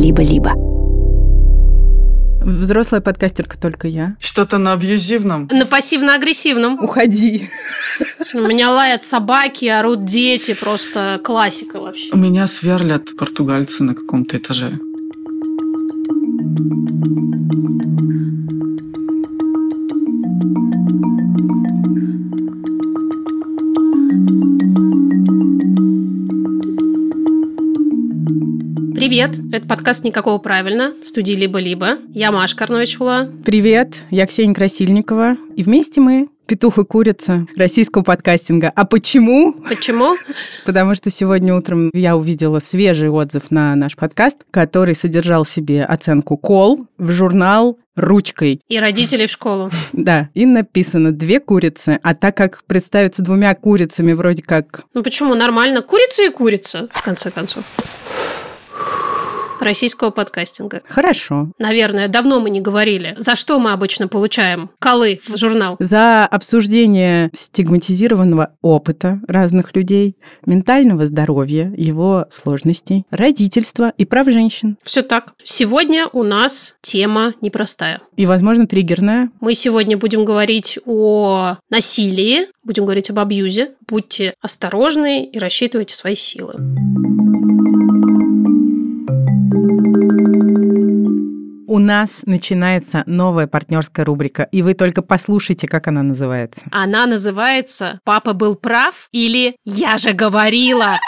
либо-либо. Взрослая подкастерка только я. Что-то на абьюзивном. На пассивно-агрессивном. Уходи. У меня лаят собаки, орут дети. Просто классика вообще. У меня сверлят португальцы на каком-то этаже. Привет, это подкаст «Никакого правильно» студии «Либо-либо». Я Маша Карнович-Хула. Привет, я Ксения Красильникова. И вместе мы петух и курица российского подкастинга. А почему? Почему? Потому что сегодня утром я увидела свежий отзыв на наш подкаст, который содержал в себе оценку «Кол» в журнал ручкой. И родителей в школу. Да, и написано «две курицы», а так как представиться двумя курицами вроде как... Ну почему? Нормально. Курица и курица, в конце концов российского подкастинга. Хорошо. Наверное, давно мы не говорили. За что мы обычно получаем колы в журнал? За обсуждение стигматизированного опыта разных людей, ментального здоровья, его сложностей, родительства и прав женщин. Все так. Сегодня у нас тема непростая. И, возможно, триггерная. Мы сегодня будем говорить о насилии, будем говорить об абьюзе. Будьте осторожны и рассчитывайте свои силы. У нас начинается новая партнерская рубрика, и вы только послушайте, как она называется. Она называется «Папа был прав» или «Я же говорила».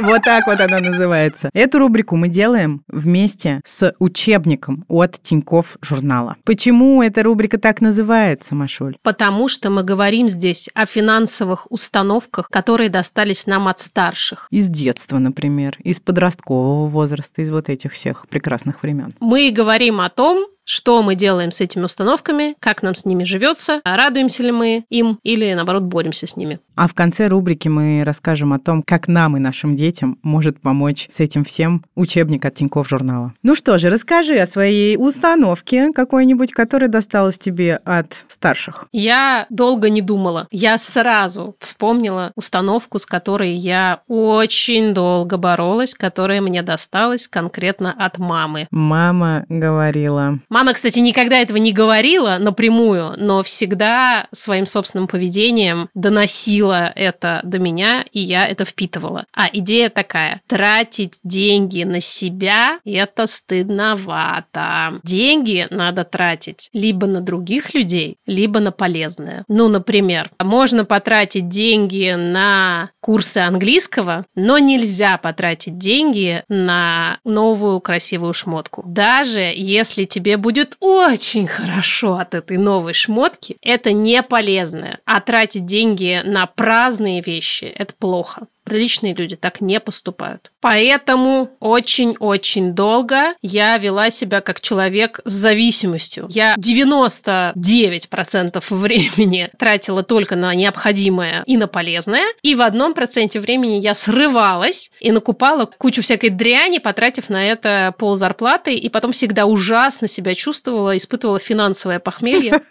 Вот так вот она называется. Эту рубрику мы делаем вместе с учебником от Тиньков журнала. Почему эта рубрика так называется, Машуль? Потому что мы говорим здесь о финансовых установках, которые достались нам от старших. Из детства, например, из подросткового возраста, из вот этих всех прекрасных времен. Мы говорим о том, что мы делаем с этими установками, как нам с ними живется, радуемся ли мы им или, наоборот, боремся с ними. А в конце рубрики мы расскажем о том, как нам и нашим детям может помочь с этим всем учебник от Тинькофф журнала. Ну что же, расскажи о своей установке какой-нибудь, которая досталась тебе от старших. Я долго не думала. Я сразу вспомнила установку, с которой я очень долго боролась, которая мне досталась конкретно от мамы. Мама говорила. Мама, кстати, никогда этого не говорила напрямую, но всегда своим собственным поведением доносила это до меня, и я это впитывала. А идея такая. Тратить деньги на себя – это стыдновато. Деньги надо тратить либо на других людей, либо на полезное. Ну, например, можно потратить деньги на курсы английского, но нельзя потратить деньги на новую красивую шмотку. Даже если тебе будет очень хорошо от этой новой шмотки, это не полезно. А тратить деньги на праздные вещи – это плохо. Приличные люди так не поступают. Поэтому очень-очень долго я вела себя как человек с зависимостью. Я 99% времени тратила только на необходимое и на полезное, и в одном проценте времени я срывалась и накупала кучу всякой дряни, потратив на это пол зарплаты, и потом всегда ужасно себя чувствовала, испытывала финансовое похмелье.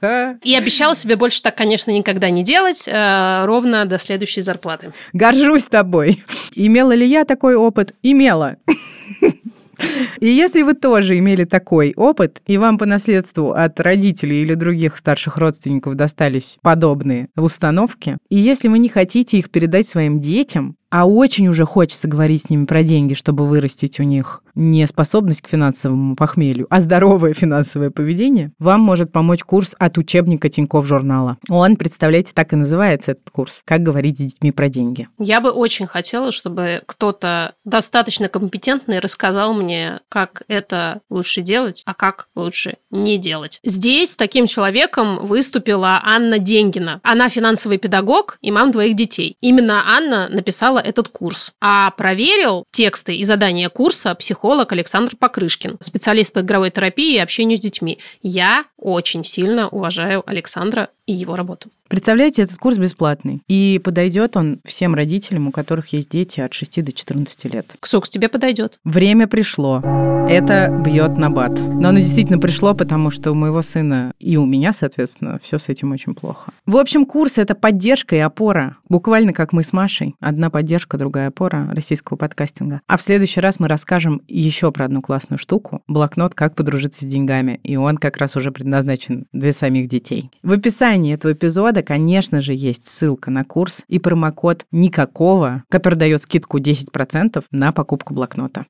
И обещала себе больше так, конечно, никогда не делать, э, ровно до следующей зарплаты горжусь тобой. Имела ли я такой опыт? Имела. И если вы тоже имели такой опыт, и вам по наследству от родителей или других старших родственников достались подобные установки, и если вы не хотите их передать своим детям, а очень уже хочется говорить с ними про деньги, чтобы вырастить у них не способность к финансовому похмелью, а здоровое финансовое поведение, вам может помочь курс от учебника Тинькофф журнала. Он, представляете, так и называется этот курс «Как говорить с детьми про деньги». Я бы очень хотела, чтобы кто-то достаточно компетентный рассказал мне, как это лучше делать, а как лучше не делать. Здесь таким человеком выступила Анна Денгина. Она финансовый педагог и мам двоих детей. Именно Анна написала этот курс. А проверил тексты и задания курса психолог Александр Покрышкин, специалист по игровой терапии и общению с детьми. Я очень сильно уважаю Александра и его работу. Представляете, этот курс бесплатный. И подойдет он всем родителям, у которых есть дети от 6 до 14 лет. Ксукс, тебе подойдет. Время пришло. Это бьет на бат. Но оно действительно пришло, потому что у моего сына и у меня, соответственно, все с этим очень плохо. В общем, курс — это поддержка и опора. Буквально как мы с Машей. Одна поддержка, другая опора российского подкастинга. А в следующий раз мы расскажем еще про одну классную штуку. Блокнот «Как подружиться с деньгами». И он как раз уже предназначен для самих детей. В описании этого эпизода конечно же, есть ссылка на курс и промокод «Никакого», который дает скидку 10% на покупку блокнота.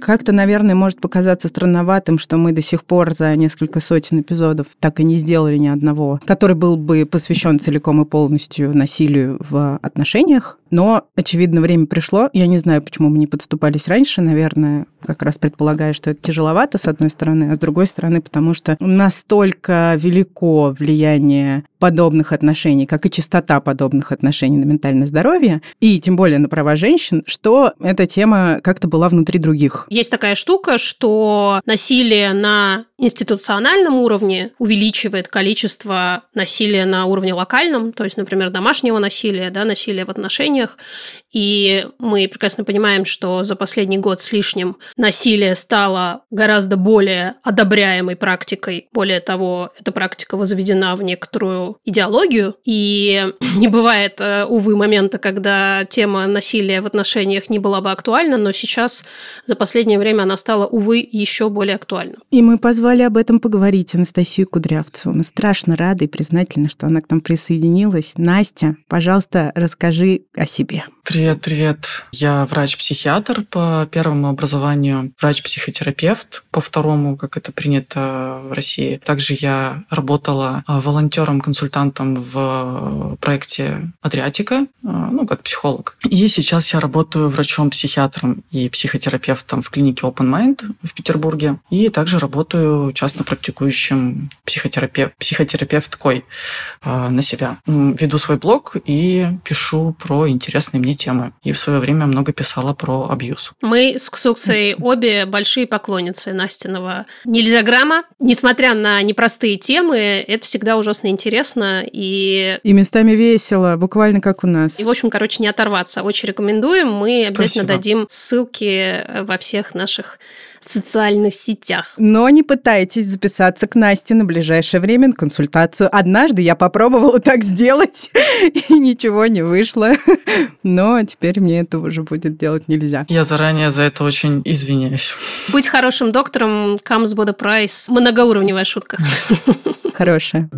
Как-то, наверное, может показаться странноватым, что мы до сих пор за несколько сотен эпизодов так и не сделали ни одного, который был бы посвящен целиком и полностью насилию в отношениях. Но, очевидно, время пришло. Я не знаю, почему мы не подступались раньше, наверное, как раз предполагая, что это тяжеловато, с одной стороны, а с другой стороны, потому что настолько велико влияние подобных отношений, как и частота подобных отношений на ментальное здоровье, и тем более на права женщин, что эта тема как-то была внутри других. Есть такая штука, что насилие на институциональном уровне увеличивает количество насилия на уровне локальном, то есть, например, домашнего насилия, да, насилия в отношениях. И мы прекрасно понимаем, что за последний год с лишним насилие стало гораздо более одобряемой практикой. Более того, эта практика возведена в некоторую идеологию. И не бывает, э, увы, момента, когда тема насилия в отношениях не была бы актуальна, но сейчас за последнее время она стала, увы, еще более актуальна. И мы позвали об этом поговорить Анастасию Кудрявцеву. Мы страшно рады и признательны, что она к нам присоединилась. Настя, пожалуйста, расскажи о себе. Привет, привет. Я врач-психиатр по первому образованию, врач-психотерапевт по второму, как это принято в России. Также я работала а, волонтером-консультантом в проекте «Адриатика», а, ну, как психолог. И сейчас я работаю врачом-психиатром и психотерапевтом в клинике Open Mind в Петербурге. И также работаю частно практикующим психотерапев, психотерапевткой на себя. Веду свой блог и пишу про интересные мне темы. И в свое время много писала про абьюз. Мы с Ксуксой обе большие поклонницы Настиного нельзяграмма. Несмотря на непростые темы, это всегда ужасно интересно и... И местами весело, буквально как у нас. И, в общем, короче, не оторваться. Очень рекомендуем. Мы обязательно Спасибо. дадим ссылки во всех наших социальных сетях. Но не пытайтесь записаться к Насте на ближайшее время на консультацию. Однажды я попробовала так сделать, и ничего не вышло. Но теперь мне это уже будет делать нельзя. Я заранее за это очень извиняюсь. Быть хорошим доктором comes with a price. Многоуровневая шутка. Хорошая.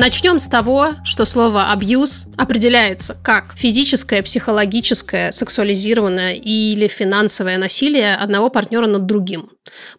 Начнем с того, что слово «абьюз» определяется как физическое, психологическое, сексуализированное или финансовое насилие одного партнера над другим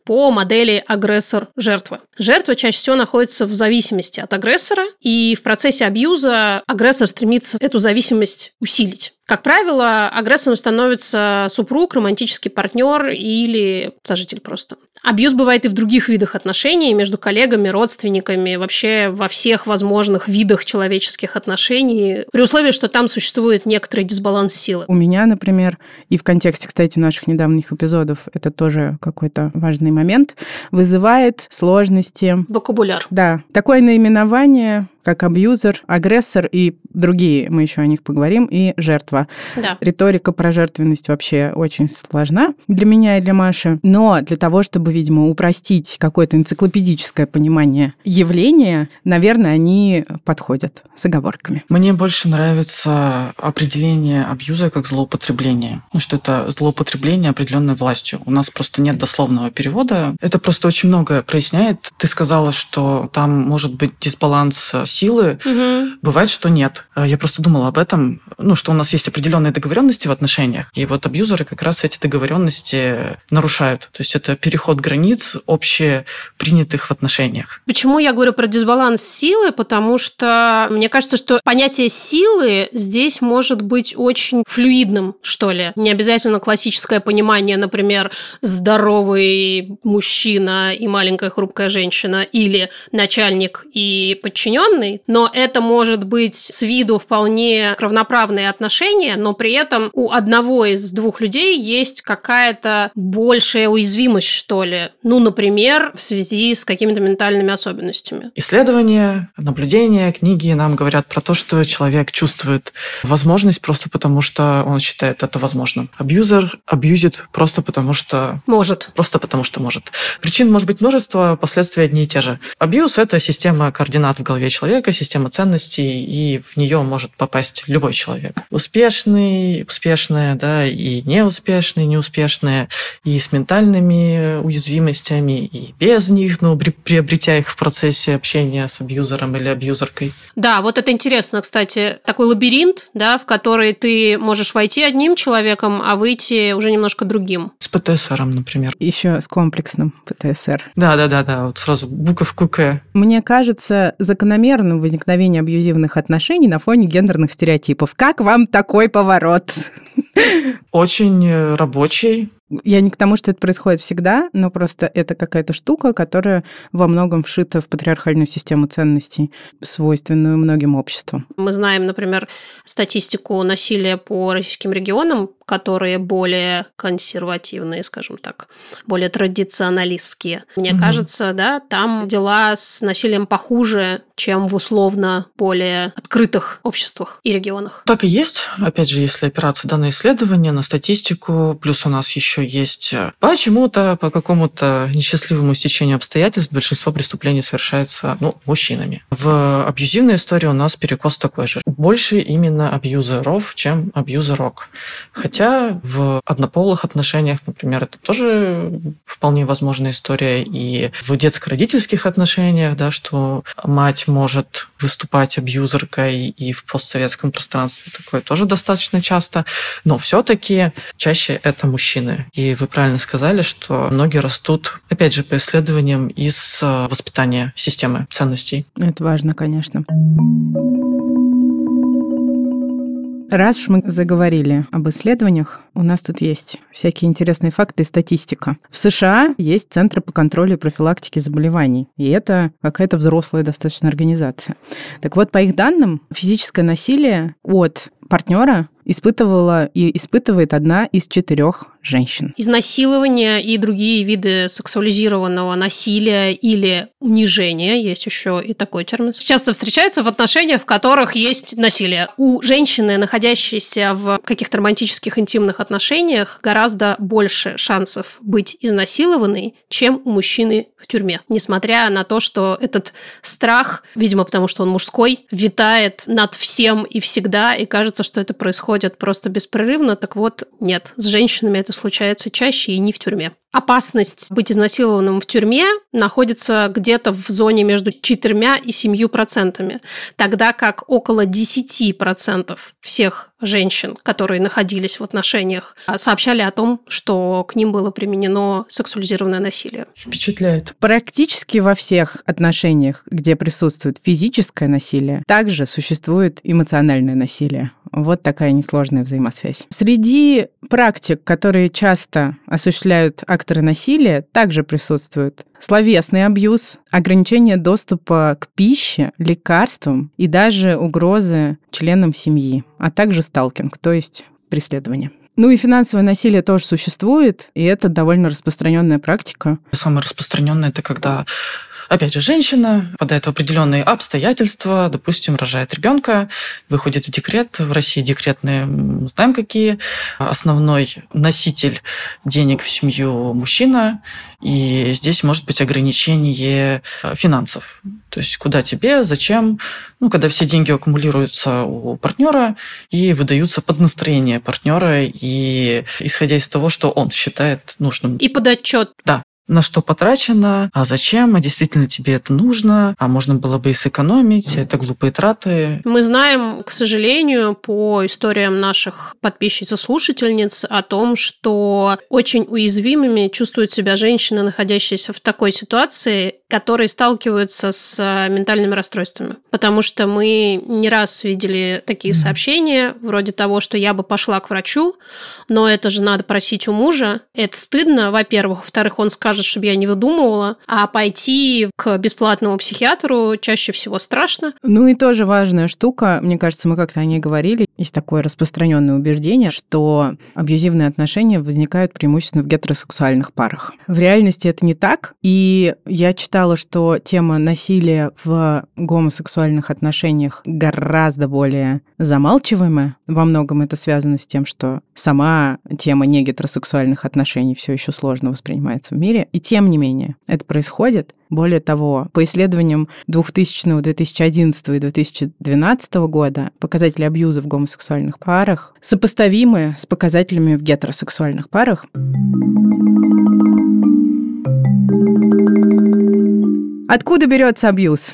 по модели агрессор-жертва. Жертва чаще всего находится в зависимости от агрессора, и в процессе абьюза агрессор стремится эту зависимость усилить. Как правило, агрессором становится супруг, романтический партнер или сожитель просто. Абьюз бывает и в других видах отношений, между коллегами, родственниками, вообще во всех возможных видах человеческих отношений, при условии, что там существует некоторый дисбаланс силы. У меня, например, и в контексте, кстати, наших недавних эпизодов, это тоже какой-то важный момент, вызывает сложности. Вокабуляр. Да. Такое наименование как абьюзер, агрессор и другие, мы еще о них поговорим, и жертва. Да. Риторика про жертвенность вообще очень сложна для меня и для Маши. Но для того, чтобы, видимо, упростить какое-то энциклопедическое понимание явления, наверное, они подходят с оговорками. Мне больше нравится определение абьюза как злоупотребление. Ну, что это злоупотребление определенной властью. У нас просто нет дословного перевода. Это просто очень многое проясняет. Ты сказала, что там может быть дисбаланс силы. Угу. Бывает, что нет. А, я просто думала об этом, ну, что у нас есть определенные договоренности в отношениях, и вот абьюзеры как раз эти договоренности нарушают. То есть это переход границ общие принятых в отношениях. Почему я говорю про дисбаланс силы? Потому что мне кажется, что понятие силы здесь может быть очень флюидным, что ли. Не обязательно классическое понимание, например, здоровый мужчина и маленькая хрупкая женщина или начальник и подчиненный, равноправный, но это может быть с виду вполне равноправные отношения, но при этом у одного из двух людей есть какая-то большая уязвимость, что ли. Ну, например, в связи с какими-то ментальными особенностями. Исследования, наблюдения, книги нам говорят про то, что человек чувствует возможность просто потому, что он считает это возможным. Абьюзер абьюзит просто потому, что... Может. Просто потому, что может. Причин может быть множество, последствия одни и те же. Абьюз – это система координат в голове человека, система ценностей, и в нее может попасть любой человек. Успешный, успешная, да, и неуспешный, неуспешные, и с ментальными уязвимостями, и без них, но приобретя их в процессе общения с абьюзером или абьюзеркой. Да, вот это интересно, кстати, такой лабиринт, да, в который ты можешь войти одним человеком, а выйти уже немножко другим. С ПТСРом, например. Еще с комплексным ПТСР. Да, да, да, да. Вот сразу буковку К. Мне кажется закономерным возникновение абьюзивных отношений на фоне гендерных стереотипов. Как вам такой поворот? Очень э, рабочий, я не к тому, что это происходит всегда, но просто это какая-то штука, которая во многом вшита в патриархальную систему ценностей, свойственную многим обществам. Мы знаем, например, статистику насилия по российским регионам, которые более консервативные, скажем так, более традиционалистские. Мне mm кажется, да, там дела с насилием похуже, чем в условно более открытых обществах и регионах. Так и есть. Опять же, если опираться на исследования, на статистику, плюс у нас еще есть э, почему-то, по какому-то несчастливому стечению обстоятельств большинство преступлений совершается ну, мужчинами. В абьюзивной истории у нас перекос такой же. Больше именно абьюзеров, чем абьюзерок. Хотя Хотя в однополых отношениях, например, это тоже вполне возможная история. И в детско-родительских отношениях, да, что мать может выступать абьюзеркой, и в постсоветском пространстве такое тоже достаточно часто. Но все-таки чаще это мужчины. И вы правильно сказали, что многие растут, опять же, по исследованиям из э, воспитания системы ценностей. Это важно, конечно. Раз уж мы заговорили об исследованиях, у нас тут есть всякие интересные факты и статистика. В США есть Центры по контролю и профилактике заболеваний, и это какая-то взрослая достаточно организация. Так вот, по их данным, физическое насилие от партнера испытывала и испытывает одна из четырех женщин. Изнасилование и другие виды сексуализированного насилия или унижения, есть еще и такой термин, часто встречаются в отношениях, в которых есть насилие. У женщины, находящейся в каких-то романтических интимных отношениях, гораздо больше шансов быть изнасилованной, чем у мужчины в тюрьме. Несмотря на то, что этот страх, видимо, потому что он мужской, витает над всем и всегда, и кажется, что это происходит просто беспрерывно. Так вот, нет, с женщинами это случается чаще и не в тюрьме. Опасность быть изнасилованным в тюрьме находится где-то в зоне между 4 и 7 процентами, тогда как около 10 процентов всех женщин, которые находились в отношениях, сообщали о том, что к ним было применено сексуализированное насилие. Впечатляет. Практически во всех отношениях, где присутствует физическое насилие, также существует эмоциональное насилие. Вот такая несложная взаимосвязь. Среди практик, которые часто осуществляют акторы насилия, также присутствуют словесный абьюз, ограничение доступа к пище, лекарствам и даже угрозы членам семьи, а также сталкинг, то есть преследование. Ну и финансовое насилие тоже существует, и это довольно распространенная практика. Самое распространенное это когда Опять же, женщина попадает в определенные обстоятельства, допустим, рожает ребенка, выходит в декрет. В России декретные знаем какие. Основной носитель денег в семью мужчина, и здесь может быть ограничение финансов. То есть куда тебе, зачем, ну, когда все деньги аккумулируются у партнера и выдаются под настроение партнера и исходя из того, что он считает нужным. И под отчет. Да, на что потрачено, а зачем, а действительно тебе это нужно, а можно было бы и сэкономить, это глупые траты. Мы знаем, к сожалению, по историям наших подписчиц и слушательниц о том, что очень уязвимыми чувствуют себя женщины, находящиеся в такой ситуации, которые сталкиваются с э, ментальными расстройствами. Потому что мы не раз видели такие сообщения, вроде того, что я бы пошла к врачу, но это же надо просить у мужа. Это стыдно, во-первых. Во-вторых, он скажет, чтобы я не выдумывала. А пойти к бесплатному психиатру чаще всего страшно. Ну и тоже важная штука, мне кажется, мы как-то о ней говорили, есть такое распространенное убеждение, что абьюзивные отношения возникают преимущественно в гетеросексуальных парах. В реальности это не так, и я читала, что тема насилия в гомосексуальных отношениях гораздо более замалчиваемая. Во многом это связано с тем, что сама тема не гетеросексуальных отношений все еще сложно воспринимается в мире. И тем не менее, это происходит. Более того, по исследованиям 2000, 2011 и 2012 года показатели абьюза в гомосексуальных парах сопоставимы с показателями в гетеросексуальных парах. Откуда берется абьюз?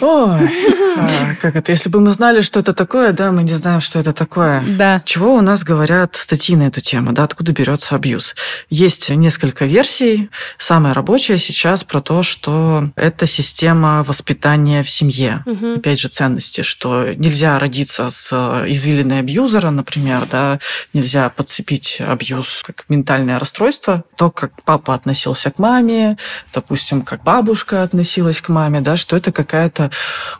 Ой, а, как это? Если бы мы знали, что это такое, да, мы не знаем, что это такое. Да. Чего у нас говорят статьи на эту тему, да, откуда берется абьюз? Есть несколько версий. Самая рабочая сейчас про то, что это система воспитания в семье. Мгм. Опять же, ценности, что нельзя родиться с извилиной абьюзера, например, да, нельзя подцепить абьюз как ментальное расстройство. То, как папа относился к маме, допустим, как бабушка относилась к маме, да, что это какая-то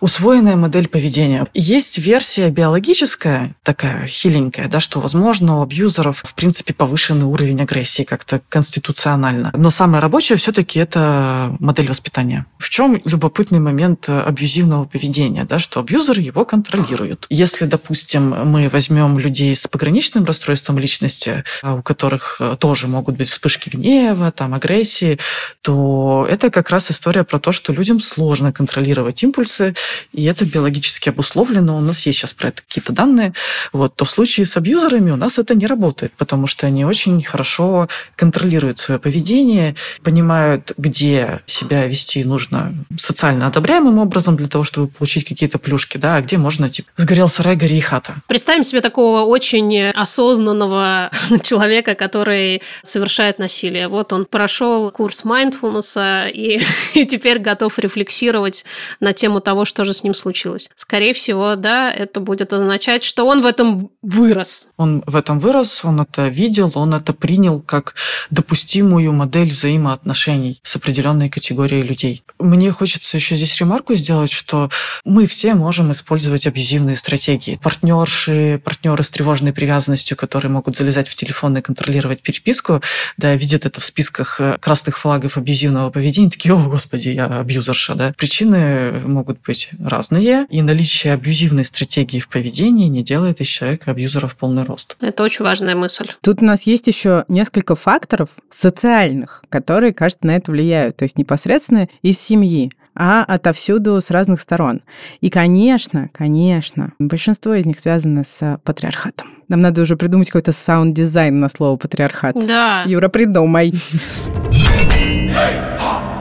усвоенная модель поведения. Есть версия биологическая, такая хиленькая, да, что, возможно, у абьюзеров, в принципе, повышенный уровень агрессии как-то конституционально. Но самое рабочее все-таки это модель воспитания. В чем любопытный момент э, абьюзивного поведения, да, что абьюзеры его контролируют. Если, допустим, мы возьмем людей с пограничным расстройством личности, а у которых э, тоже могут быть вспышки гнева, там, агрессии, то это как раз история про то, что людям сложно контролировать импульсы, и это биологически обусловлено. У нас есть сейчас про это какие-то данные. Вот, то в случае с абьюзерами у нас это не работает, потому что они очень хорошо контролируют свое поведение, понимают, где себя вести нужно социально одобряемым образом для того, чтобы получить какие-то плюшки, да, а где можно, типа, сгорел сарай, гори и хата. Представим себе такого очень осознанного человека, который совершает насилие. Вот он прошел курс майндфулнеса и, и теперь готов рефлексировать на тему того, что же с ним случилось. Скорее всего, да, это будет означать, что он в этом вырос. Он в этом вырос, он это видел, он это принял как допустимую модель взаимоотношений с определенной категорией людей. Мне хочется еще здесь ремарку сделать, что мы все можем использовать абьюзивные стратегии. Партнерши, партнеры с тревожной привязанностью, которые могут залезать в телефон и контролировать переписку, да, видят это в списках э, красных флагов абьюзивного поведения, такие, о, господи, я абьюзерша, да. Причины могут быть разные, и наличие абьюзивной стратегии в поведении не делает из человека абьюзера в полный рост. Это очень важная мысль. Тут у нас есть еще несколько факторов социальных, которые, кажется, на это влияют. То есть непосредственно из семьи а отовсюду с разных сторон. И, конечно, конечно, большинство из них связано с патриархатом. Нам надо уже придумать какой-то саунд-дизайн на слово патриархат. Да. Юра, придумай.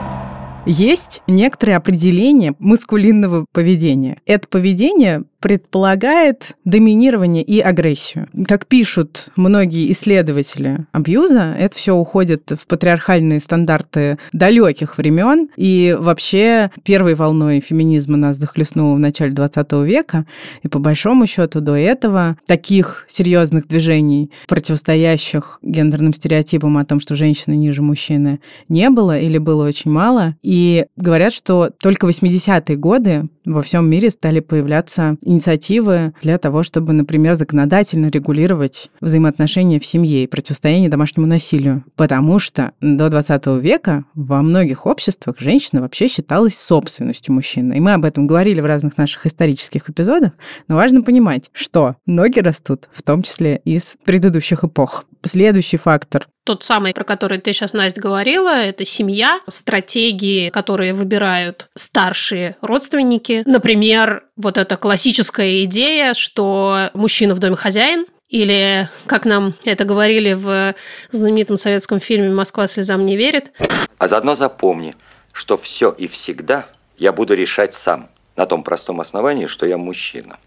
Есть некоторые определения маскулинного поведения. Это поведение предполагает доминирование и агрессию. Как пишут многие исследователи абьюза, это все уходит в патриархальные стандарты далеких времен. И вообще первой волной феминизма нас захлестнуло в начале 20 века. И по большому счету до этого таких серьезных движений, противостоящих гендерным стереотипам о том, что женщины ниже мужчины, не было или было очень мало. И говорят, что только 80-е годы во всем мире стали появляться инициативы для того, чтобы, например, законодательно регулировать взаимоотношения в семье и противостояние домашнему насилию. Потому что до 20 века во многих обществах женщина вообще считалась собственностью мужчины. И мы об этом говорили в разных наших исторических эпизодах. Но важно понимать, что ноги растут в том числе из предыдущих эпох. Следующий фактор Тот самый, про который ты сейчас, Настя, говорила, это семья, стратегии, которые выбирают старшие родственники. Например, вот эта классическая идея, что мужчина в доме хозяин, или, как нам это говорили в знаменитом советском фильме «Москва слезам не верит», А заодно запомни, что все и всегда я буду решать сам, на том простом основании, что я мужчина.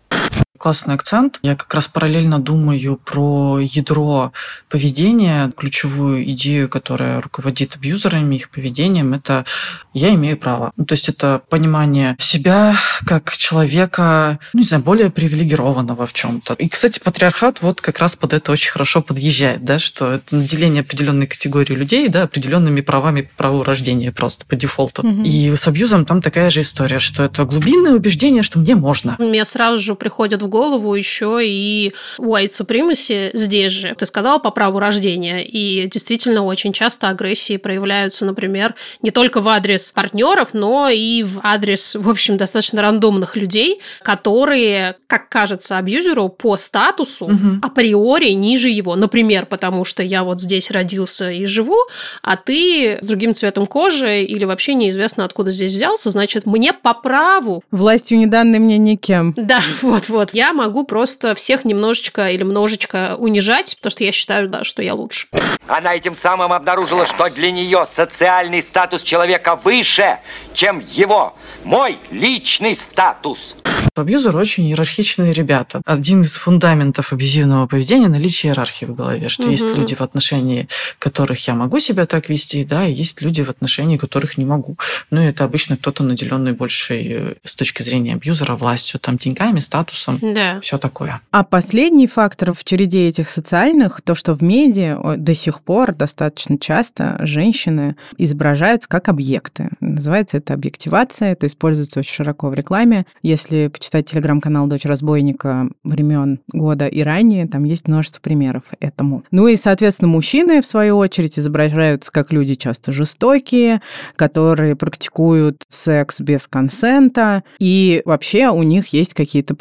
Классный акцент. Я как раз параллельно думаю про ядро поведения, ключевую идею, которая руководит абьюзерами, их поведением, это я имею право. Ну, то есть это понимание себя как человека, ну, не знаю, более привилегированного в чем-то. И, кстати, патриархат вот как раз под это очень хорошо подъезжает, да, что это наделение определенной категории людей, да, определенными правами по праву рождения просто по дефолту. Угу. И с абьюзом там такая же история, что это глубинное убеждение, что мне можно. Мне сразу же приходит в голову еще и white supremacy здесь же. Ты сказала по праву рождения, и действительно очень часто агрессии проявляются, например, не только в адрес партнеров, но и в адрес, в общем, достаточно рандомных людей, которые, как кажется абьюзеру, по статусу угу. априори ниже его. Например, потому что я вот здесь родился и живу, а ты с другим цветом кожи или вообще неизвестно откуда здесь взялся, значит, мне по праву. Властью не данной мне никем. Да, вот-вот. Я могу просто всех немножечко или множечко унижать, потому что я считаю, да, что я лучше. Она этим самым обнаружила, что для нее социальный статус человека выше, чем его, мой личный статус. Абьюзеры очень иерархичные ребята. Один из фундаментов абьюзивного поведения – наличие иерархии в голове, что угу. есть люди, в отношении которых я могу себя так вести, да, и есть люди, в отношении которых не могу. Ну, и это обычно кто-то наделенный большей э, с точки зрения абьюзера властью, там, деньгами, статусом, да. все такое. А последний фактор в череде этих социальных, то, что в медиа до сих пор достаточно часто женщины изображаются как объекты. Называется это объективация, это используется очень широко в рекламе. Если почитать телеграм-канал «Дочь разбойника» времен года и ранее, там есть множество примеров этому. Ну и, соответственно, мужчины, в свою очередь, изображаются как люди часто жестокие, которые практикуют секс без консента, и вообще у них есть какие-то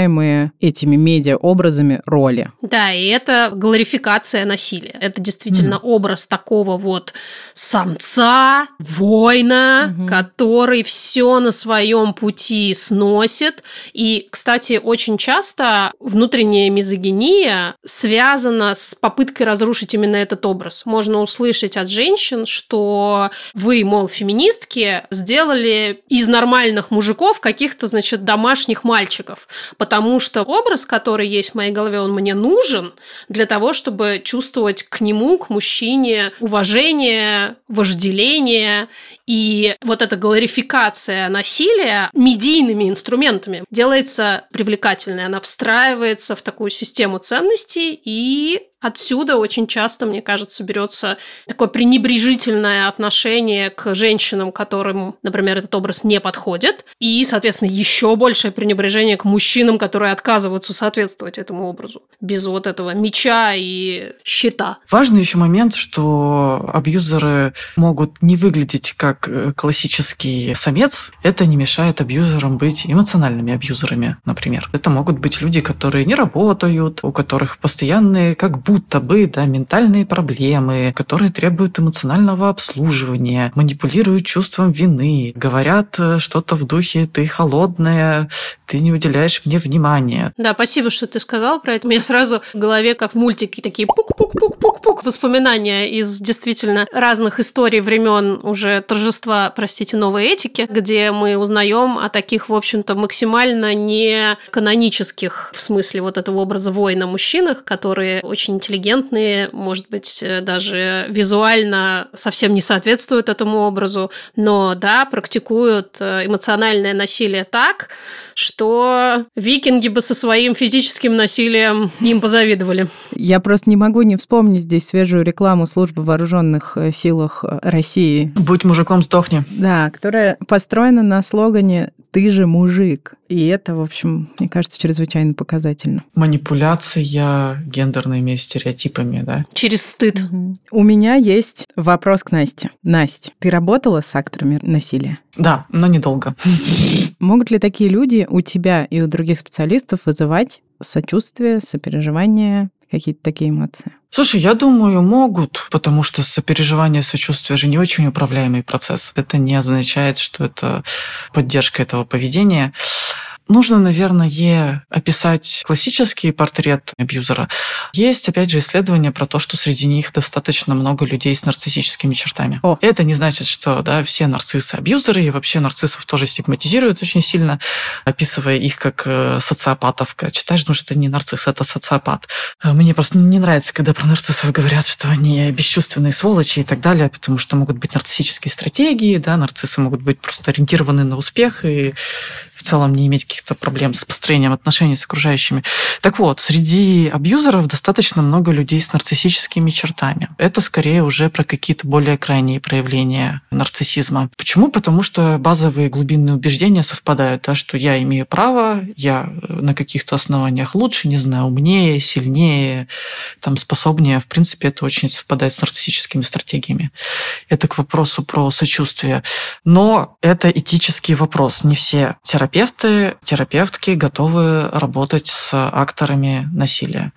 предпочитаемые этими медиа-образами роли. Да, и это глорификация насилия. Это действительно mm. образ такого вот самца, воина, mm-hmm. который все на своем пути сносит. И, кстати, очень часто внутренняя мизогиния связана с попыткой разрушить именно этот образ. Можно услышать от женщин, что вы, мол, феминистки, сделали из нормальных мужиков каких-то, значит, домашних мальчиков, потому что образ, который есть в моей голове, он мне нужен для того, чтобы чувствовать к нему, к мужчине уважение, вожделение и вот эта глорификация насилия медийными инструментами делается привлекательной. Она встраивается в такую систему ценностей и Отсюда очень часто, мне кажется, берется такое пренебрежительное отношение к женщинам, которым, например, этот образ не подходит, и, соответственно, еще большее пренебрежение к мужчинам, которые отказываются соответствовать этому образу, без вот этого меча и щита. Важный еще момент, что абьюзеры могут не выглядеть как э, классический самец, это не мешает абьюзерам быть эмоциональными абьюзерами, например. Это могут быть люди, которые не работают, у которых постоянные как будто бы да, ментальные проблемы, которые требуют эмоционального обслуживания, манипулируют чувством вины, говорят э, что-то в духе «ты холодная, ты не уделяешь мне внимания». Да, спасибо, что ты сказал про это. У меня сразу в голове, как в мультике, такие пук-пук-пук-пук-пук воспоминания из действительно разных историй времен уже торжества, простите, новой этики, где мы узнаем о таких, в общем-то, максимально не канонических, в смысле вот этого образа воина мужчинах, которые очень интеллигентные, может быть, э, даже визуально совсем не соответствуют этому образу, но да, практикуют э, эмоциональное насилие так, что викинги бы со своим физическим насилием им позавидовали. Я просто не могу не вспомнить здесь свежую рекламу службы вооруженных э, силах России. Будь мужиком, сдохни. Да, которая построена на слогане «ты же мужик». И это, в общем, мне кажется, чрезвычайно показательно. Манипуляция гендерными стереотипами, да? Через стыд. Угу. У меня есть вопрос к Насте. Настя, ты работала с акторами насилия? Да, но недолго. Могут ли такие люди у тебя и у других специалистов вызывать сочувствие, сопереживание, какие-то такие эмоции? Слушай, я думаю, могут, потому что сопереживание, сочувствие же не очень управляемый процесс. Это не означает, что это поддержка этого поведения. Нужно, наверное, описать классический портрет абьюзера. Есть, опять же, исследования про то, что среди них достаточно много людей с нарциссическими чертами. О. Это не значит, что да, все нарциссы абьюзеры, и вообще нарциссов тоже стигматизируют очень сильно, описывая их как э, социопатов. Читаешь, думаешь, что это не нарцисс, это социопат. Э, Мне просто не нравится, когда про нарциссов говорят, что они бесчувственные сволочи и так далее, потому что могут быть нарциссические стратегии, да, нарциссы могут быть просто ориентированы на успех и в целом не иметь каких-то проблем с построением отношений с окружающими. Так вот, среди абьюзеров достаточно много людей с нарциссическими чертами. Это скорее уже про какие-то более крайние проявления нарциссизма. Почему? Потому что базовые глубинные убеждения совпадают, да, что я имею право, я на каких-то основаниях лучше, не знаю, умнее, сильнее, там, способнее. В принципе, это очень совпадает с нарциссическими стратегиями. Это к вопросу про сочувствие. Но это этический вопрос. Не все терапевты, терапевтки готовы работать с акторами насилия,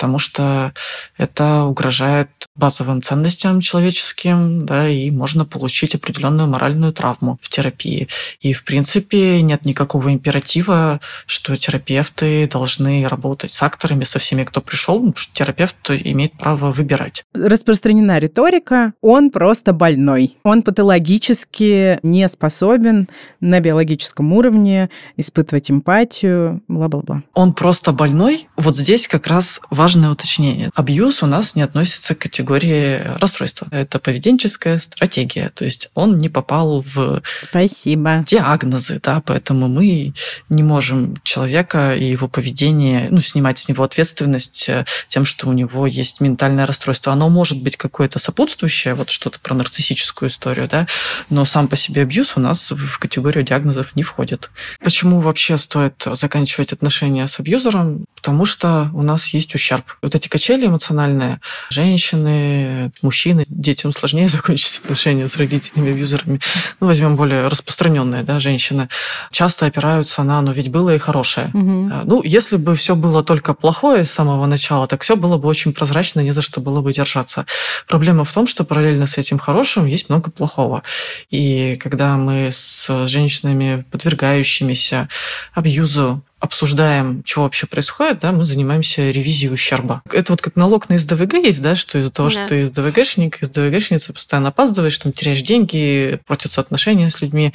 потому что это угрожает базовым ценностям человеческим, да, и можно получить определенную моральную травму в терапии. И, в принципе, нет никакого императива, что терапевты должны работать с акторами, со всеми, кто пришел, потому что терапевт имеет право выбирать. Распространена риторика, он просто больной. Он патологически не способен на биологическом уровне испытывать эмпатию, бла-бла-бла. Он просто больной. Вот здесь как раз важное уточнение. Абьюз у нас не относится к категории расстройства. Это поведенческая стратегия. То есть он не попал в Спасибо. диагнозы, да, поэтому мы не можем человека и его поведение, ну, снимать с него ответственность э, тем, что у него есть ментальное расстройство. Оно может быть какое-то сопутствующее, вот что-то про нарциссическую историю, да, но сам по себе абьюз у нас в категорию диагнозов не входит. Почему вообще стоит заканчивать отношения с абьюзером? Потому что у нас есть ущерб. Вот эти качели эмоциональные, женщины, мужчины, детям сложнее закончить отношения с родителями, абьюзерами. Ну, возьмем более распространенные, да, женщины. Часто опираются на, но ведь было и хорошее. А, Ну, если бы все было только плохое с самого начала, так все было бы очень прозрачно, не за что было бы держаться. Проблема в том, что параллельно с этим хорошим есть много плохого. И когда мы с женщинами, подвергающимися абьюзу, обсуждаем, что вообще происходит, да, мы занимаемся ревизией ущерба. Это вот как налог на СДВГ есть, да, что из-за того, Да. что ты СДВГшник, СДВГшница, постоянно опаздываешь, там теряешь деньги, портятся отношения с людьми.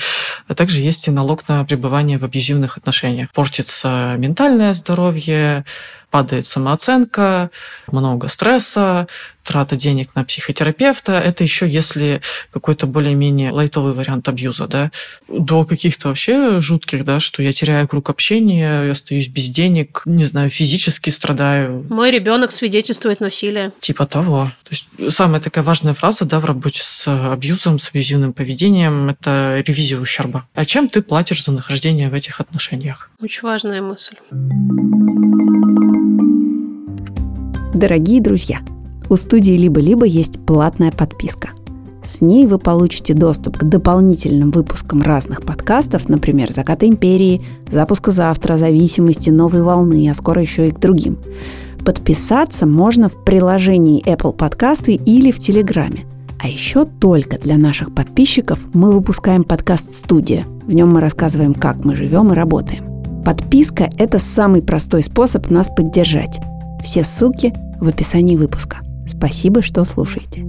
А также есть и налог на пребывание в абьюзивных отношениях. Портится ментальное здоровье, падает самооценка, много стресса, трата денег на психотерапевта. Это еще если какой-то более-менее лайтовый вариант абьюза, да, до каких-то вообще жутких, да, что я теряю круг общения, я остаюсь без денег, не знаю, физически страдаю, Мой ребенок свидетельствует насилие. типа того. То есть самая такая важная фраза, да, в работе с абьюзом, с абьюзивным поведением, это ревизия ущерба. А чем ты платишь за нахождение в этих отношениях? Очень важная мысль. Дорогие друзья, у студии «Либо-либо» есть платная подписка. С ней вы получите доступ к дополнительным выпускам разных подкастов, например, «Заката империи», «Запуска завтра», «Зависимости», «Новой волны», а скоро еще и к другим. Подписаться можно в приложении Apple Подкасты или в Телеграме. А еще только для наших подписчиков мы выпускаем подкаст «Студия». В нем мы рассказываем, как мы живем и работаем. Подписка – это самый простой способ нас поддержать. Все ссылки в описании выпуска. Спасибо, что слушаете.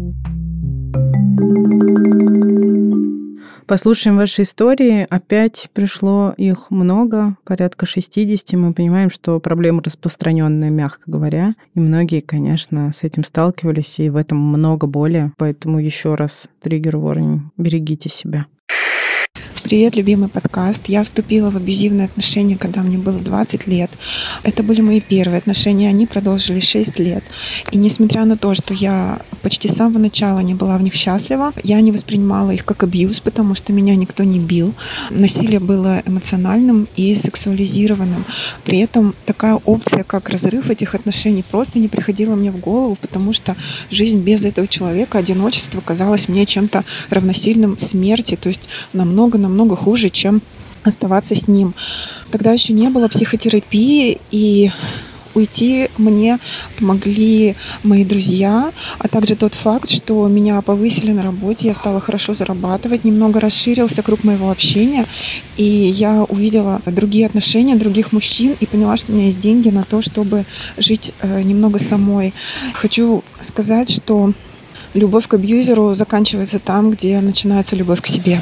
Послушаем ваши истории. Опять пришло их много, порядка 60. Мы понимаем, что проблема распространенная, мягко говоря. И многие, конечно, с этим сталкивались, и в этом много боли. Поэтому еще раз триггер warning. Берегите себя. Привет, любимый подкаст. Я вступила в абьюзивные отношения, когда мне было 20 лет. Это были мои первые отношения, они продолжились 6 лет. И несмотря на то, что я почти с самого начала не была в них счастлива, я не воспринимала их как абьюз, потому что меня никто не бил. Насилие было эмоциональным и сексуализированным. При этом такая опция, как разрыв этих отношений, просто не приходила мне в голову, потому что жизнь без этого человека, одиночество казалось мне чем-то равносильным смерти, то есть намного-намного хуже, чем оставаться с ним. Тогда еще не было психотерапии, и уйти мне помогли мои друзья, а также тот факт, что меня повысили на работе, я стала хорошо зарабатывать, немного расширился круг моего общения, и я увидела другие отношения других мужчин и поняла, что у меня есть деньги на то, чтобы жить э, немного самой. Хочу сказать, что любовь к абьюзеру заканчивается там, где начинается любовь к себе.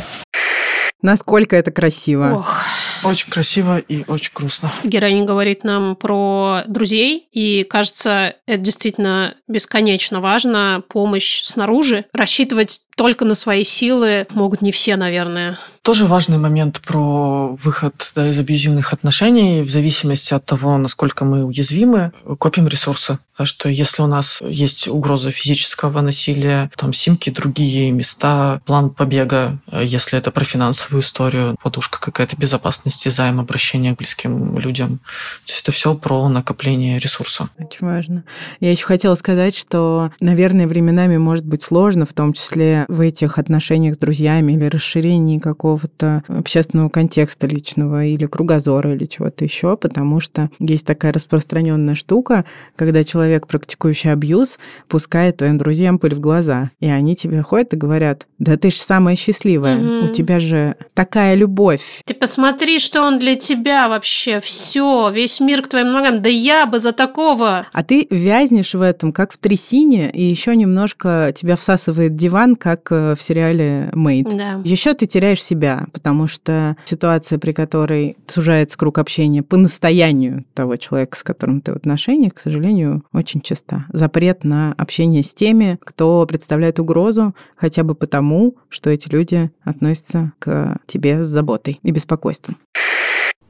Насколько это красиво. Ох. Очень красиво и очень грустно. Героиня говорит нам про друзей, и кажется, это действительно бесконечно важно. Помощь снаружи. Рассчитывать только на свои силы могут не все, наверное. Тоже важный момент про выход да, из абьюзивных отношений. В зависимости от того, насколько мы уязвимы, копим ресурсы. А что если у нас есть угроза физического насилия, там симки, другие места, план побега, если это про финансовую историю, подушка какая-то безопасности, займ, обращение к близким людям. То есть это все про накопление ресурса. Очень важно. Я еще хотела сказать, что, наверное, временами может быть сложно, в том числе в этих отношениях с друзьями или расширении какого-то общественного контекста личного или кругозора или чего-то еще, потому что есть такая распространенная штука, когда человек, практикующий абьюз, пускает твоим друзьям пыль в глаза, и они тебе ходят и говорят, да ты же самая счастливая, угу. у тебя же такая любовь. Ты посмотри, что он для тебя вообще, все, весь мир к твоим ногам, да я бы за такого. А ты вязнешь в этом, как в трясине, и еще немножко тебя всасывает диван, как э, в сериале «Мейд». Да. Еще ты теряешь себя, потому что ситуация, при которой сужается круг общения по настоянию того человека, с которым ты в отношениях, к сожалению, очень часто. Запрет на общение с теми, кто представляет угрозу хотя бы потому, что эти люди относятся к тебе с заботой и беспокойством.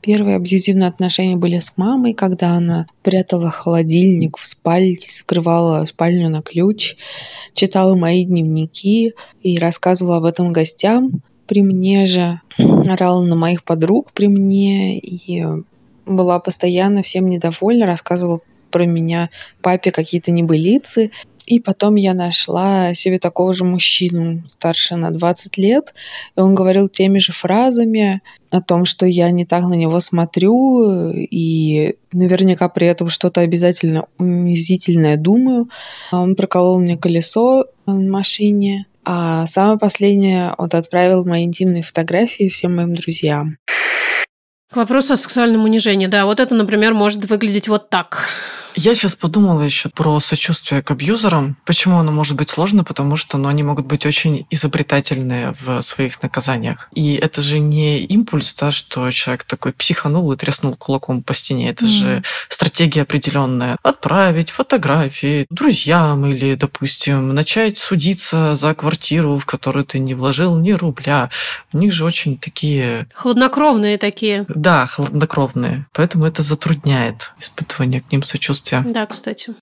Первые абьюзивные отношения были с мамой, когда она прятала холодильник в спальне, закрывала спальню на ключ, читала мои дневники и рассказывала об этом гостям. При мне же орала на моих подруг при мне и была постоянно всем недовольна, рассказывала про меня папе какие-то небылицы. И потом я нашла себе такого же мужчину, старше на 20 лет, и он говорил теми же фразами о том, что я не так на него смотрю, и наверняка при этом что-то обязательно унизительное думаю. Он проколол мне колесо на машине, а самое последнее он отправил мои интимные фотографии всем моим друзьям. К вопросу о сексуальном унижении. Да, вот это, например, может выглядеть вот так. Я сейчас подумала еще про сочувствие к абьюзерам. Почему оно может быть сложно? Потому что ну, они могут быть очень изобретательные в своих наказаниях. И это же не импульс, да, что человек такой психанул и треснул кулаком по стене. Это mm. же стратегия определенная. Отправить фотографии друзьям или, допустим, начать судиться за квартиру, в которую ты не вложил ни рубля. У них же очень такие... Хладнокровные такие. Да, хладнокровные. Поэтому это затрудняет испытывание к ним сочувствия удовольствие. Да, кстати.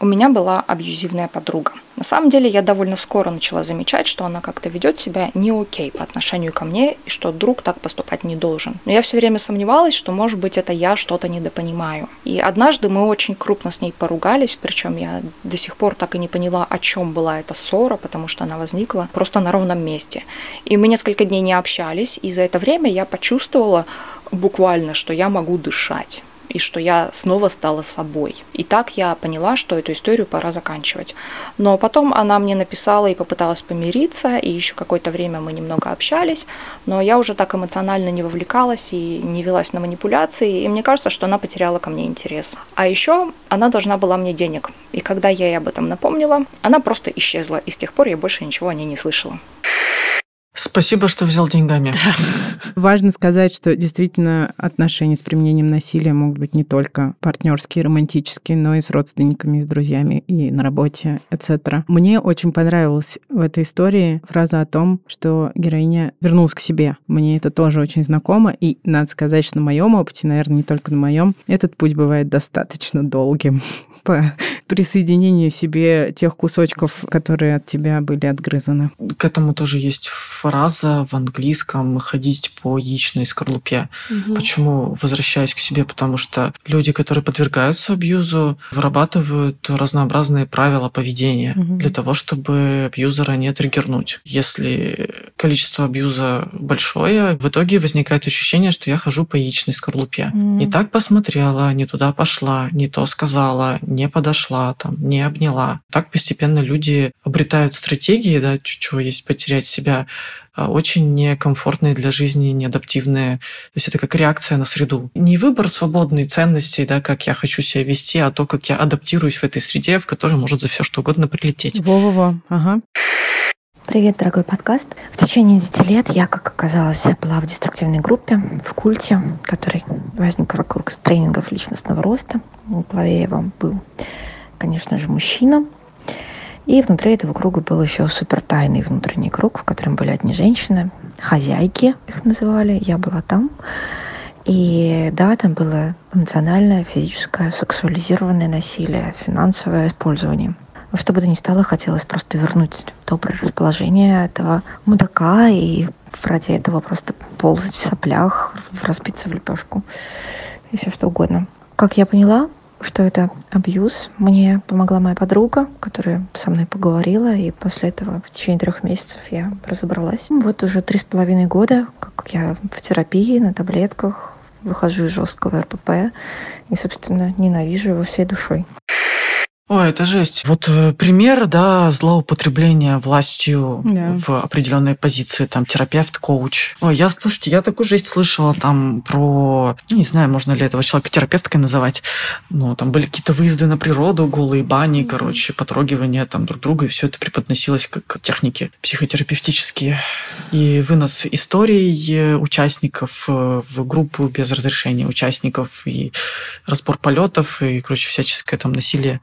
У меня была абьюзивная подруга. На самом деле я довольно скоро начала замечать, что она как-то ведет себя не окей по отношению ко мне, и что друг так поступать не должен. Но я все время сомневалась, что, может быть, это я что-то недопонимаю. И однажды мы очень крупно с ней поругались, причем я до сих пор так и не поняла, о чем была эта ссора, потому что она возникла просто на ровном месте. И мы несколько дней не общались, и за это время я почувствовала буквально, что я могу дышать и что я снова стала собой. И так я поняла, что эту историю пора заканчивать. Но потом она мне написала и попыталась помириться, и еще какое-то время мы немного общались, но я уже так эмоционально не вовлекалась и не велась на манипуляции, и мне кажется, что она потеряла ко мне интерес. А еще она должна была мне денег, и когда я ей об этом напомнила, она просто исчезла, и с тех пор я больше ничего о ней не слышала. Спасибо, что взял деньгами. Да. Важно сказать, что действительно отношения с применением насилия могут быть не только партнерские, романтические, но и с родственниками, и с друзьями, и на работе, etc. Мне очень понравилась в этой истории фраза о том, что героиня вернулась к себе. Мне это тоже очень знакомо, и надо сказать, что на моем опыте, наверное, не только на моем, этот путь бывает достаточно долгим по присоединению себе тех кусочков, которые от тебя были отгрызаны. К этому тоже есть фраза в английском «ходить по яичной скорлупе». Угу. Почему возвращаюсь к себе? Потому что люди, которые подвергаются абьюзу, вырабатывают разнообразные правила поведения угу. для того, чтобы абьюзера не триггернуть. Если количество абьюза большое, в итоге возникает ощущение, что я хожу по яичной скорлупе. Mm. Не так посмотрела, не туда пошла, не то сказала, не подошла, там, не обняла. Так постепенно люди обретают стратегии, да, чего есть потерять себя, а, очень некомфортные для жизни, неадаптивные. То есть это как реакция на среду. Не выбор свободной ценностей, да, как я хочу себя вести, а то, как я адаптируюсь в этой среде, в которой может за все что угодно прилететь. Во-во-во, ага. Привет, дорогой подкаст. В течение 10 лет я, как оказалось, была в деструктивной группе, в культе, который возник вокруг тренингов личностного роста. В главе его был, конечно же, мужчина. И внутри этого круга был еще супер тайный внутренний круг, в котором были одни женщины, хозяйки их называли, я была там. И да, там было эмоциональное, физическое, сексуализированное насилие, финансовое использование – во что бы то ни стало, хотелось просто вернуть доброе расположение этого мудака и ради этого просто ползать в соплях, разбиться в лепешку и все что угодно. Как я поняла, что это абьюз, мне помогла моя подруга, которая со мной поговорила, и после этого в течение трех месяцев я разобралась. Вот уже три с половиной года, как я в терапии, на таблетках, выхожу из жесткого РПП и, собственно, ненавижу его всей душой. Ой, это жесть. Вот э, пример, да, злоупотребления властью да. в определенной позиции, там, терапевт, коуч. Ой, я, слушайте, я такую жесть слышала там про, ну, не знаю, можно ли этого человека терапевткой называть, ну, там были какие-то выезды на природу, голые бани, mm-hmm. короче, потрогивание там друг друга, и все это преподносилось как техники психотерапевтические. И вынос историй участников э, в группу без разрешения участников, и разбор полетов, и, короче, всяческое там насилие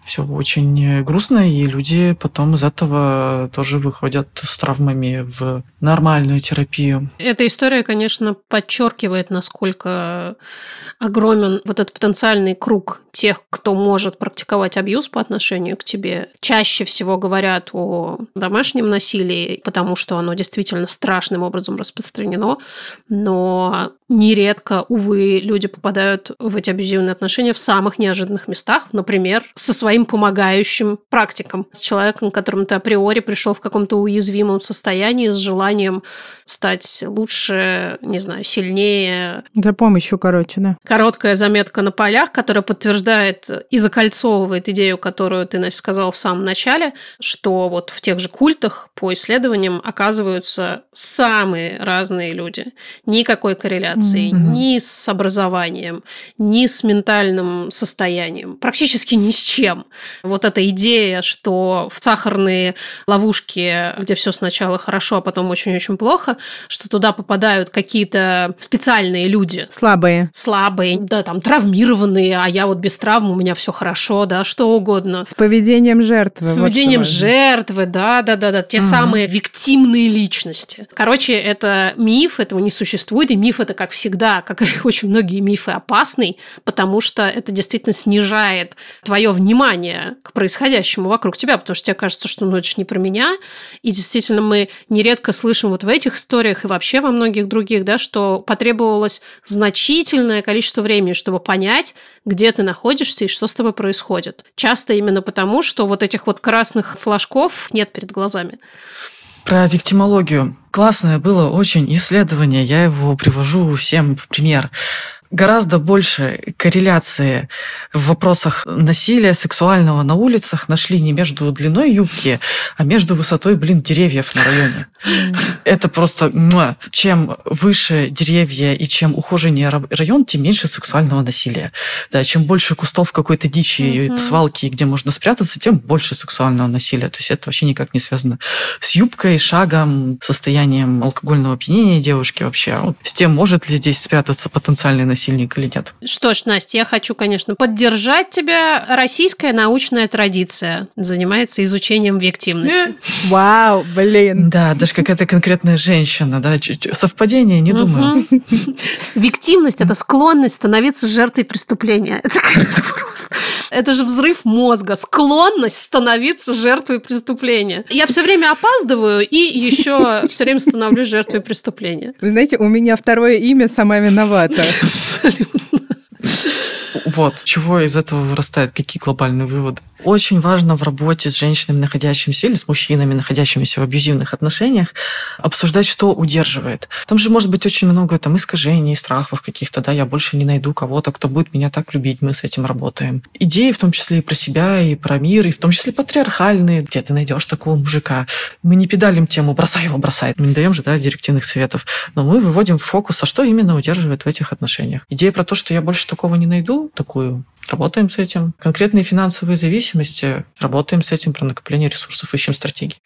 все очень грустно, и люди потом из этого тоже выходят с травмами в нормальную терапию. Эта история, конечно, подчеркивает, насколько огромен вот этот потенциальный круг тех, кто может практиковать абьюз по отношению к тебе. Чаще всего говорят о домашнем насилии, потому что оно действительно страшным образом распространено, но нередко, увы, люди попадают в эти абьюзивные отношения в самых неожиданных местах, например, со своим помогающим практиком, с человеком, к которому ты априори пришел в каком-то уязвимом состоянии с желанием стать лучше, не знаю, сильнее. За помощью, короче, да. Короткая заметка на полях, которая подтверждает и закольцовывает идею, которую ты, Настя, сказала в самом начале, что вот в тех же культах по исследованиям оказываются самые разные люди. Никакой корреляции mm-hmm. ни с образованием, ни с ментальным состоянием, практически ни с чем. Вот эта идея, что в сахарные ловушки, где все сначала хорошо, а потом очень-очень плохо, что туда попадают какие-то специальные люди. Слабые. Слабые, да, там травмированные, а я вот без травм, у меня все хорошо, да, что угодно. С поведением жертвы. С поведением вот жертвы, да, да, да, да. Те угу. самые виктимные личности. Короче, это миф, этого не существует, и миф это, как всегда, как и очень многие мифы, опасный, потому что это действительно снижает твое внимание к происходящему вокруг тебя, потому что тебе кажется, что ну это же не про меня, и действительно мы нередко слышим вот в этих историях и вообще во многих других, да, что потребовалось значительное количество времени, чтобы понять, где ты находишься и что с тобой происходит. Часто именно потому, что вот этих вот красных флажков нет перед глазами. Про виктимологию. Классное было очень исследование, я его привожу всем в пример гораздо больше корреляции в вопросах насилия сексуального на улицах нашли не между длиной юбки, а между высотой, блин, деревьев на районе. Это просто... Чем выше деревья и чем ухоженнее район, тем меньше сексуального насилия. Да, чем больше кустов какой-то дичи, угу. свалки, где можно спрятаться, тем больше сексуального насилия. То есть это вообще никак не связано с юбкой, шагом, состоянием алкогольного опьянения девушки вообще. Вот с тем, может ли здесь спрятаться потенциальный насилие насильник или нет. Что ж, Настя, я хочу, конечно, поддержать тебя. Российская научная традиция занимается изучением объективности. Вау, блин. Да, даже какая-то конкретная женщина, да, совпадение, не думаю. Виктивность – это склонность становиться жертвой преступления. Это просто... Это же взрыв мозга, склонность становиться жертвой преступления. Я все время опаздываю и еще все время становлюсь жертвой преступления. Вы знаете, у меня второе имя сама виновата. 这流 Вот, чего из этого вырастает, какие глобальные выводы? Очень важно в работе с женщинами, находящимися или с мужчинами, находящимися в абьюзивных отношениях, обсуждать, что удерживает. Там же может быть очень много там искажений, страхов каких-то, да, я больше не найду кого-то, кто будет меня так любить, мы с этим работаем. Идеи в том числе и про себя, и про мир, и в том числе патриархальные. Где ты найдешь такого мужика? Мы не педалим тему «бросай его, бросай». Мы не даем же, да, директивных советов. Но мы выводим фокус, а что именно удерживает в этих отношениях. Идея про то, что я больше такого не найду, такую Работаем с этим. Конкретные финансовые зависимости. Работаем с этим про накопление ресурсов, ищем стратегии.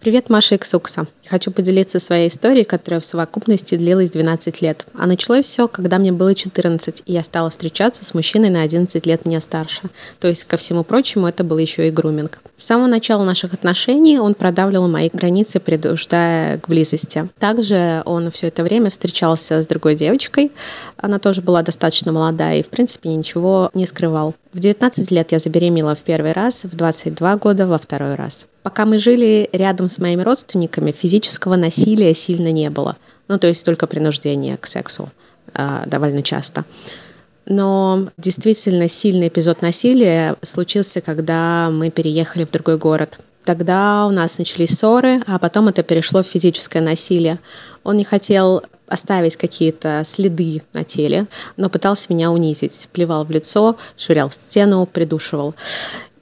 Привет, Маша Иксукса. Хочу поделиться своей историей, которая в совокупности длилась 12 лет. А началось все, когда мне было 14, и я стала встречаться с мужчиной на 11 лет меня старше. То есть, ко всему прочему, это был еще и груминг. С самого начала наших отношений он продавливал мои границы, предупреждая к близости. Также он все это время встречался с другой девочкой. Она тоже была достаточно молодая и, в принципе, ничего не скрывал. В 19 лет я забеременела в первый раз, в 22 года во второй раз. Пока мы жили рядом с моими родственниками, физического насилия сильно не было. Ну, то есть только принуждение к сексу э, довольно часто. Но действительно сильный эпизод насилия случился, когда мы переехали в другой город. Тогда у нас начались ссоры, а потом это перешло в физическое насилие. Он не хотел оставить какие-то следы на теле, но пытался меня унизить. Плевал в лицо, швырял в стену, придушивал.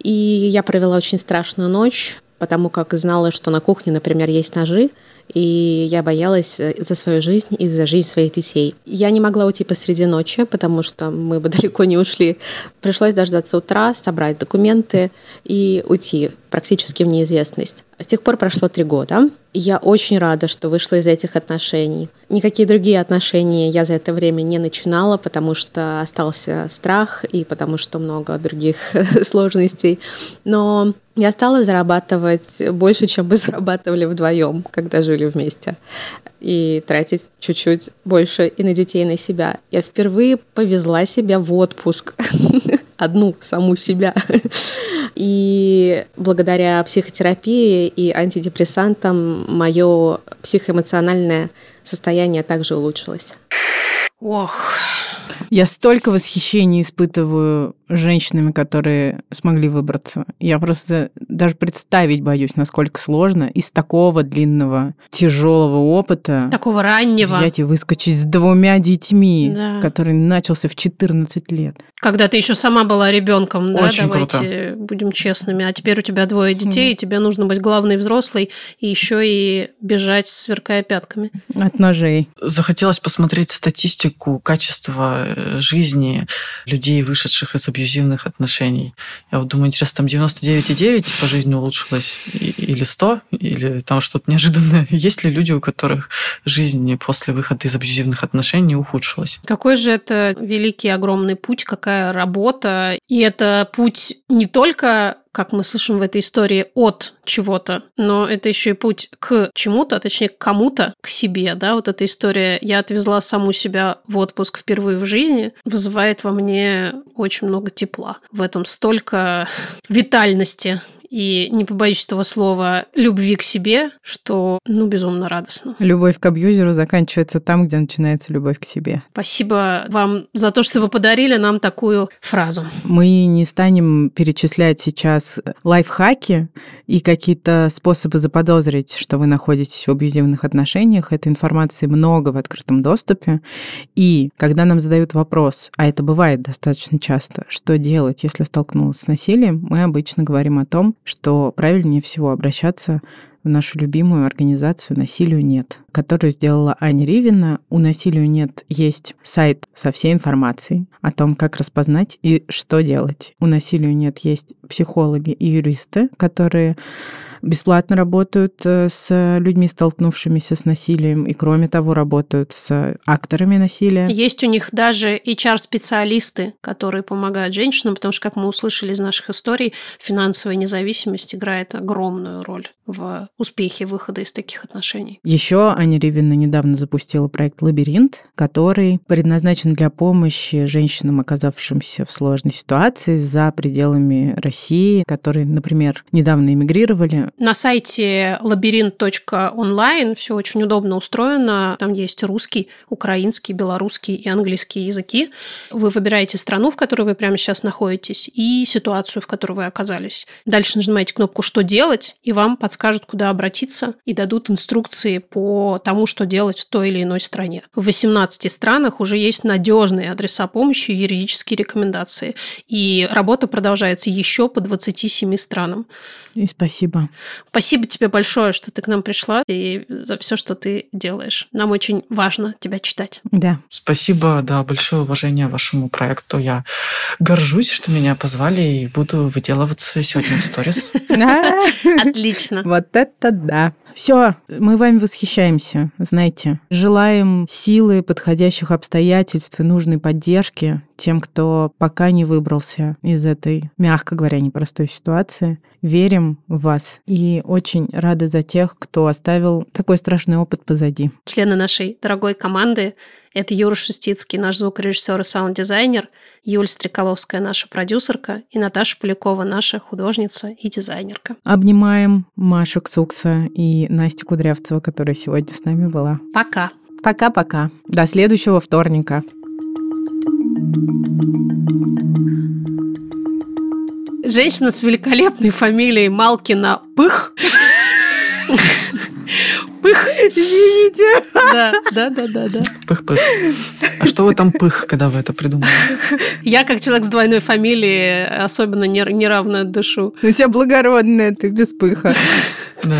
И я провела очень страшную ночь, потому как знала, что на кухне, например, есть ножи, и я боялась э, за свою жизнь и за жизнь своих детей. Я не могла уйти посреди ночи, потому что мы бы далеко не ушли. Пришлось дождаться утра, собрать документы и уйти практически в неизвестность. С тех пор прошло три года. Я очень рада, что вышла из этих отношений. Никакие другие отношения я за это время не начинала, потому что остался страх и потому что много других сложностей. Но я стала зарабатывать больше, чем мы зарабатывали вдвоем, когда жили вместе. И тратить чуть-чуть больше и на детей, и на себя. Я впервые повезла себя в отпуск. Одну, саму себя. И благодаря психотерапии и антидепрессантам мое психоэмоциональное состояние также улучшилось. Ох, я столько восхищения испытываю женщинами, которые смогли выбраться. Я просто даже представить боюсь, насколько сложно из такого длинного, тяжелого опыта. Такого раннего. Взять и выскочить с двумя детьми, да. который начался в 14 лет. Когда ты еще сама была ребенком, да, Очень давайте круто. будем честными. А теперь у тебя двое детей, mm. и тебе нужно быть главной взрослой и еще и бежать, сверкая пятками. От ножей. Захотелось посмотреть статистику качества э, жизни людей, вышедших из абьюзивных отношений. Я вот думаю, интересно, там 99,9 по жизни улучшилось или 100, или там что-то неожиданное. Есть ли люди, у которых жизнь после выхода из абьюзивных отношений ухудшилась? Какой же это великий, огромный путь, какая работа. И это путь не только как мы слышим в этой истории, от чего-то, но это еще и путь к чему-то, а точнее к кому-то, к себе, да, вот эта история «я отвезла саму себя в отпуск впервые в жизни» вызывает во мне очень много тепла. В этом столько витальности, и, не побоюсь этого слова, любви к себе, что, ну, безумно радостно. Любовь к абьюзеру заканчивается там, где начинается любовь к себе. Спасибо вам за то, что вы подарили нам такую фразу. Мы не станем перечислять сейчас лайфхаки и какие-то способы заподозрить, что вы находитесь в абьюзивных отношениях. Этой информации много в открытом доступе. И когда нам задают вопрос, а это бывает достаточно часто, что делать, если столкнулся с насилием, мы обычно говорим о том, что правильнее всего обращаться в нашу любимую организацию «Насилию нет», которую сделала Аня Ривина. У «Насилию нет» есть сайт со всей информацией о том, как распознать и что делать. У «Насилию нет» есть психологи и юристы, которые бесплатно работают э, с людьми, столкнувшимися с насилием, и кроме того работают с акторами насилия. Есть у них даже HR-специалисты, которые помогают женщинам, потому что, как мы услышали из наших историй, финансовая независимость играет огромную роль в успехе выхода из таких отношений. Еще Аня Ривина недавно запустила проект «Лабиринт», который предназначен для помощи женщинам, оказавшимся в сложной ситуации за пределами России, которые, например, недавно эмигрировали. На сайте лабиринт.онлайн все очень удобно устроено. Там есть русский, украинский, белорусский и английский языки. Вы выбираете страну, в которой вы прямо сейчас находитесь, и ситуацию, в которой вы оказались. Дальше нажимаете кнопку «Что делать?», и вам подскажут, куда обратиться, и дадут инструкции по тому, что делать в той или иной стране. В 18 странах уже есть надежные адреса помощи и юридические рекомендации. И работа продолжается еще по 27 странам. И спасибо. Спасибо тебе большое, что ты к нам пришла и за все, что ты делаешь. Нам очень важно тебя читать. Да. Спасибо, да, большое уважение вашему проекту. Я горжусь, что меня позвали и буду выделываться сегодня в сторис. Отлично. Вот это да. Все, мы вами восхищаемся, знаете. Желаем силы, подходящих обстоятельств и нужной поддержки тем, кто пока не выбрался из этой, мягко говоря, непростой ситуации. Верим в вас и очень рады за тех, кто оставил такой страшный опыт позади. Члены нашей дорогой команды — это Юра Шустицкий, наш звукорежиссер и саунд-дизайнер, Юль Стреколовская, наша продюсерка, и Наташа Полякова, наша художница и дизайнерка. Обнимаем Машу Ксукса и Настю Кудрявцева, которая сегодня с нами была. Пока. Пока-пока. До следующего вторника. Женщина с великолепной фамилией Малкина Пых. Пых. Извините. Да, да, да, да, да. Пых-пых. А что вы там пых, когда вы это придумали? Я, как человек с двойной фамилией, особенно неравно дышу. У тебя благородная, ты без пыха. Да.